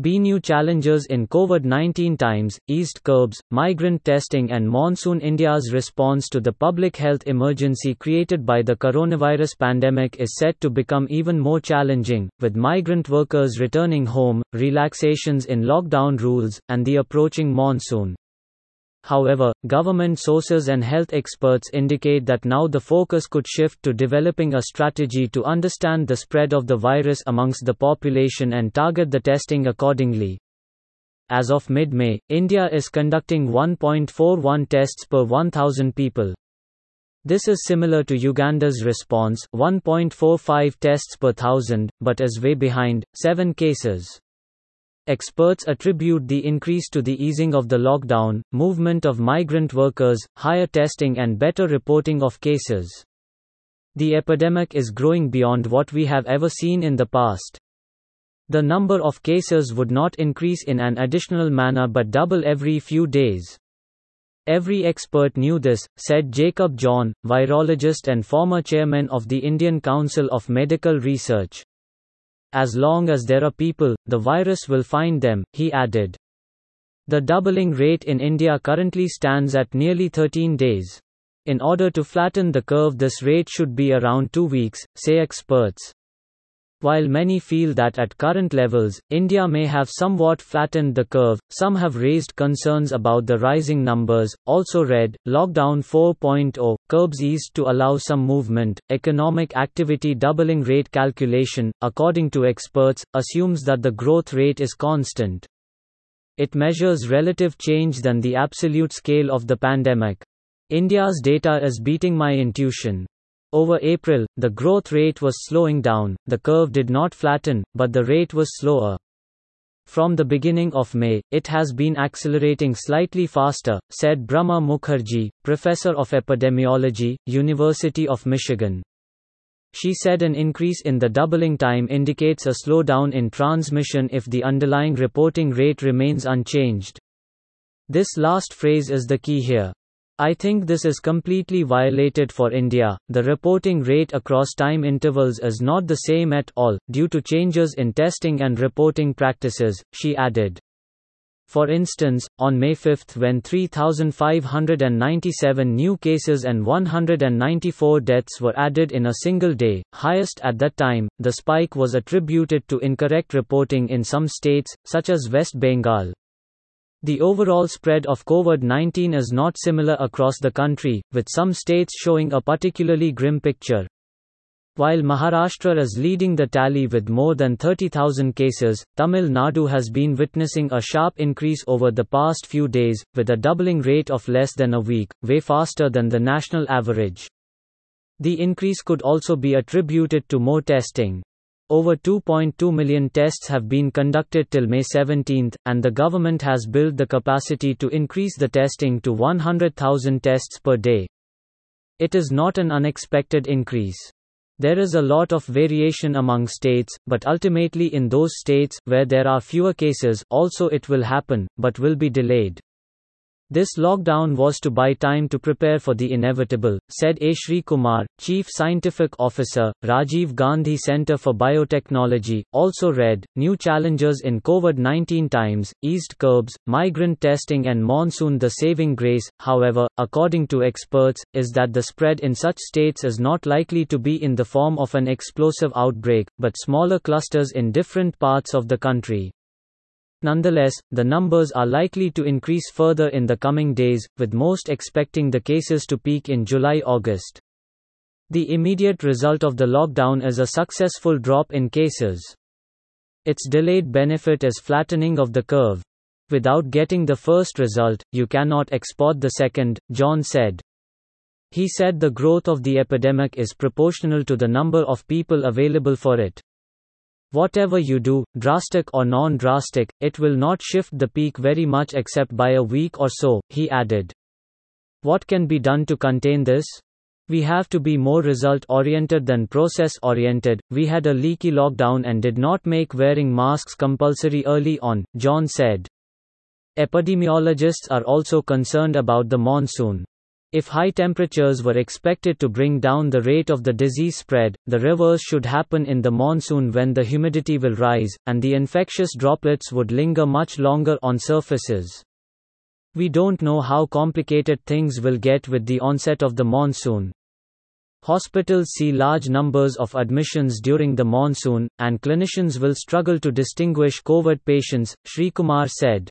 B new challenges in COVID-19 times, eased curbs, migrant testing and monsoon India's response to the public health emergency created by the coronavirus pandemic is set to become even more challenging, with migrant workers returning home, relaxations in lockdown rules, and the approaching monsoon. However, government sources and health experts indicate that now the focus could shift to developing a strategy to understand the spread of the virus amongst the population and target the testing accordingly. As of mid May, India is conducting 1.41 tests per 1,000 people. This is similar to Uganda's response, 1.45 tests per thousand, but is way behind, 7 cases. Experts attribute the increase to the easing of the lockdown, movement of migrant workers, higher testing, and better reporting of cases. The epidemic is growing beyond what we have ever seen in the past. The number of cases would not increase in an additional manner but double every few days. Every expert knew this, said Jacob John, virologist and former chairman of the Indian Council of Medical Research. As long as there are people, the virus will find them, he added. The doubling rate in India currently stands at nearly 13 days. In order to flatten the curve, this rate should be around two weeks, say experts. While many feel that at current levels, India may have somewhat flattened the curve, some have raised concerns about the rising numbers. Also read, Lockdown 4.0, curbs eased to allow some movement, economic activity doubling rate calculation, according to experts, assumes that the growth rate is constant. It measures relative change than the absolute scale of the pandemic. India's data is beating my intuition. Over April, the growth rate was slowing down, the curve did not flatten, but the rate was slower. From the beginning of May, it has been accelerating slightly faster, said Bhramar Mukherjee, professor of epidemiology, University of Michigan. She said an increase in the doubling time indicates a slowdown in transmission if the underlying reporting rate remains unchanged. This last phrase is the key here. I think this is completely violated for India. The reporting rate across time intervals is not the same at all, due to changes in testing and reporting practices, she added. For instance, on May 5 when 3,597 new cases and 194 deaths were added in a single day, highest at that time, the spike was attributed to incorrect reporting in some states, such as West Bengal. The overall spread of COVID-19 is not similar across the country, with some states showing a particularly grim picture. While Maharashtra is leading the tally with more than 30,000 cases, Tamil Nadu has been witnessing a sharp increase over the past few days, with a doubling rate of less than a week, way faster than the national average. The increase could also be attributed to more testing. Over 2.2 million tests have been conducted till May 17, and the government has built the capacity to increase the testing to 100,000 tests per day. It is not an unexpected increase. There is a lot of variation among states, but ultimately in those states where there are fewer cases, also it will happen, but will be delayed. This lockdown was to buy time to prepare for the inevitable, said A. Sreekumar, Chief Scientific Officer, Rajiv Gandhi Center for Biotechnology. Also read, New challenges in COVID 19 times, eased curbs, migrant testing, and monsoon. The saving grace, however, according to experts, is that the spread in such states is not likely to be in the form of an explosive outbreak, but smaller clusters in different parts of the country. Nonetheless, the numbers are likely to increase further in the coming days, with most expecting the cases to peak in July August. The immediate result of the lockdown is a successful drop in cases. Its delayed benefit is flattening of the curve. Without getting the first result, you cannot export the second, John said. He said the growth of the epidemic is proportional to the number of people available for it. Whatever you do, drastic or non drastic, it will not shift the peak very much except by a week or so, he added. What can be done to contain this? We have to be more result oriented than process oriented. We had a leaky lockdown and did not make wearing masks compulsory early on, John said. Epidemiologists are also concerned about the monsoon. If high temperatures were expected to bring down the rate of the disease spread, the reverse should happen in the monsoon when the humidity will rise, and the infectious droplets would linger much longer on surfaces. We don't know how complicated things will get with the onset of the monsoon. Hospitals see large numbers of admissions during the monsoon, and clinicians will struggle to distinguish COVID patients, Sreekumar said.